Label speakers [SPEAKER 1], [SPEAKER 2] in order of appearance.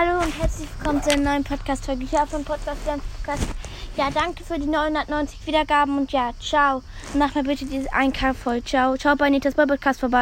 [SPEAKER 1] Hallo und herzlich willkommen zu einer neuen Podcast-Folge hier auf dem Podcast Podcast. Ja, danke für die 990 Wiedergaben und ja, ciao. Und mach mir bitte dieses 1K voll. Ciao. Ciao bei Nitas Podcast vorbei.